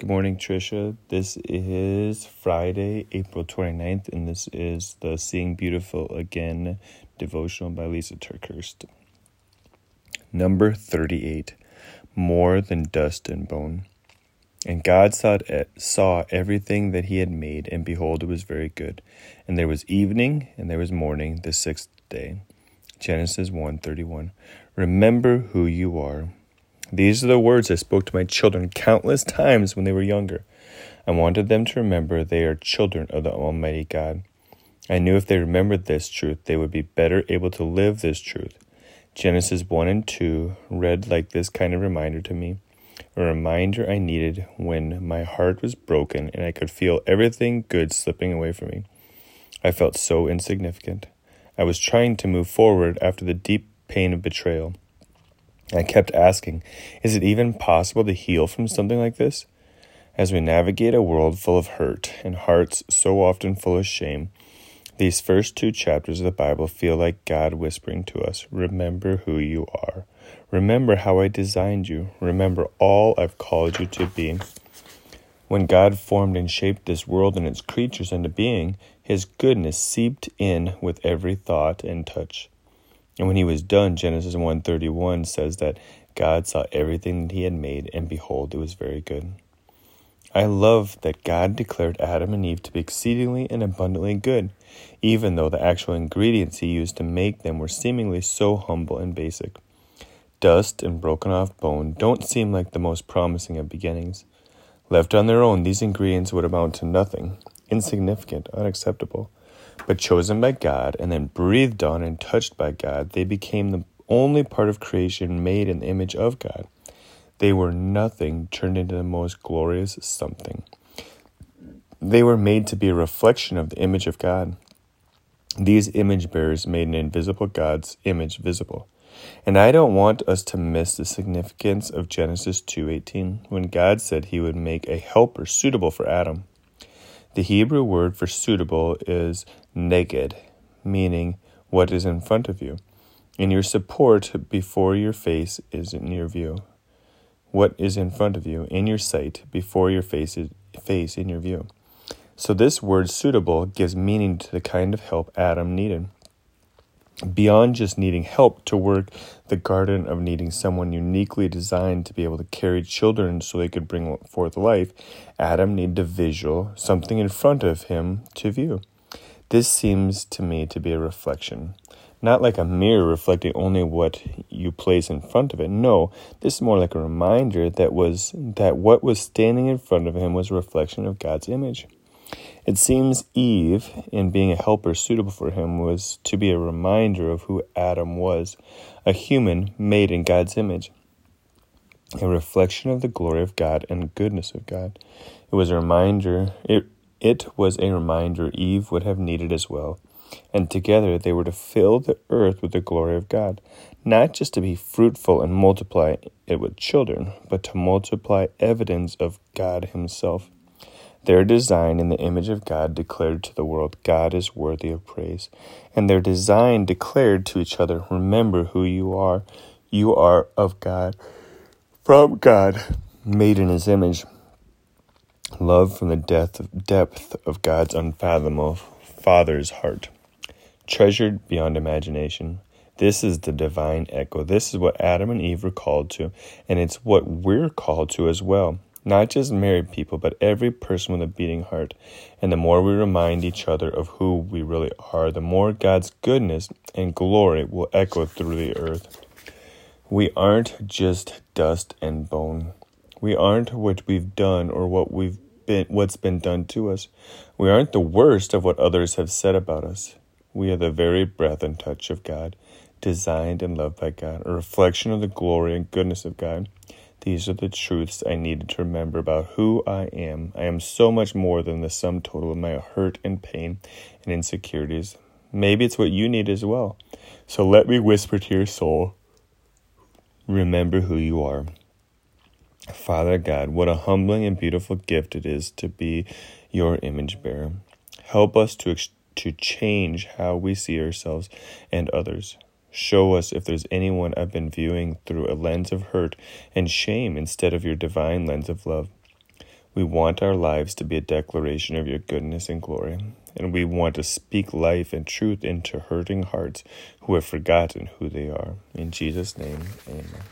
Good morning, Trisha. This is Friday, April 29th, and this is the Seeing Beautiful Again devotional by Lysa TerKeurst. Number 38 More than dust and bone. And God saw, it, saw everything that he had made, and behold, it was very good. And there was evening, and there was morning, the sixth day. Genesis 1:31. Remember who you are these are the words I spoke to my children countless times when they were younger. I wanted them to remember they are children of the Almighty God. I knew if they remembered this truth, they would be better able to live this truth. Genesis 1 and 2 read like this kind of reminder to me, a reminder I needed when my heart was broken and I could feel everything good slipping away from me. I felt so insignificant. I was trying to move forward after the deep pain of betrayal. I kept asking, is it even possible to heal from something like this? As we navigate a world full of hurt and hearts so often full of shame, these first two chapters of the Bible feel like God whispering to us Remember who you are. Remember how I designed you. Remember all I've called you to be. When God formed and shaped this world and its creatures into being, His goodness seeped in with every thought and touch. And when he was done, Genesis 1:31 says that God saw everything that he had made and behold it was very good. I love that God declared Adam and Eve to be exceedingly and abundantly good, even though the actual ingredients he used to make them were seemingly so humble and basic. Dust and broken off bone don't seem like the most promising of beginnings. Left on their own, these ingredients would amount to nothing, insignificant, unacceptable but chosen by God and then breathed on and touched by God, they became the only part of creation made in the image of God. They were nothing turned into the most glorious something. They were made to be a reflection of the image of God. These image bearers made an invisible God's image visible. And I don't want us to miss the significance of Genesis 2:18 when God said he would make a helper suitable for Adam. The Hebrew word for suitable is neged, meaning what is in front of you. And your support before your face is in your view. What is in front of you, in your sight, before your face, is, face in your view. So this word suitable gives meaning to the kind of help Adam needed. Beyond just needing help to work the garden of needing someone uniquely designed to be able to carry children so they could bring forth life, Adam needed a visual, something in front of him to view. This seems to me to be a reflection. Not like a mirror reflecting only what you place in front of it. No, this is more like a reminder that was that what was standing in front of him was a reflection of God's image. It seems Eve, in being a helper suitable for him, was to be a reminder of who Adam was, a human made in God's image, a reflection of the glory of God and goodness of God. It was a reminder, it, it was a reminder Eve would have needed as well. And together they were to fill the earth with the glory of God, not just to be fruitful and multiply it with children, but to multiply evidence of God Himself. Their design in the image of God declared to the world, God is worthy of praise. And their design declared to each other, remember who you are. You are of God, from God, made in his image. Love from the depth, depth of God's unfathomable Father's heart, treasured beyond imagination. This is the divine echo. This is what Adam and Eve were called to, and it's what we're called to as well. Not just married people, but every person with a beating heart. And the more we remind each other of who we really are, the more God's goodness and glory will echo through the earth. We aren't just dust and bone. We aren't what we've done or what we've been what's been done to us. We aren't the worst of what others have said about us. We are the very breath and touch of God, designed and loved by God, a reflection of the glory and goodness of God. These are the truths I needed to remember about who I am. I am so much more than the sum total of my hurt and pain and insecurities. Maybe it's what you need as well. So let me whisper to your soul remember who you are. Father God, what a humbling and beautiful gift it is to be your image bearer. Help us to, to change how we see ourselves and others. Show us if there's anyone I've been viewing through a lens of hurt and shame instead of your divine lens of love. We want our lives to be a declaration of your goodness and glory, and we want to speak life and truth into hurting hearts who have forgotten who they are. In Jesus' name, amen.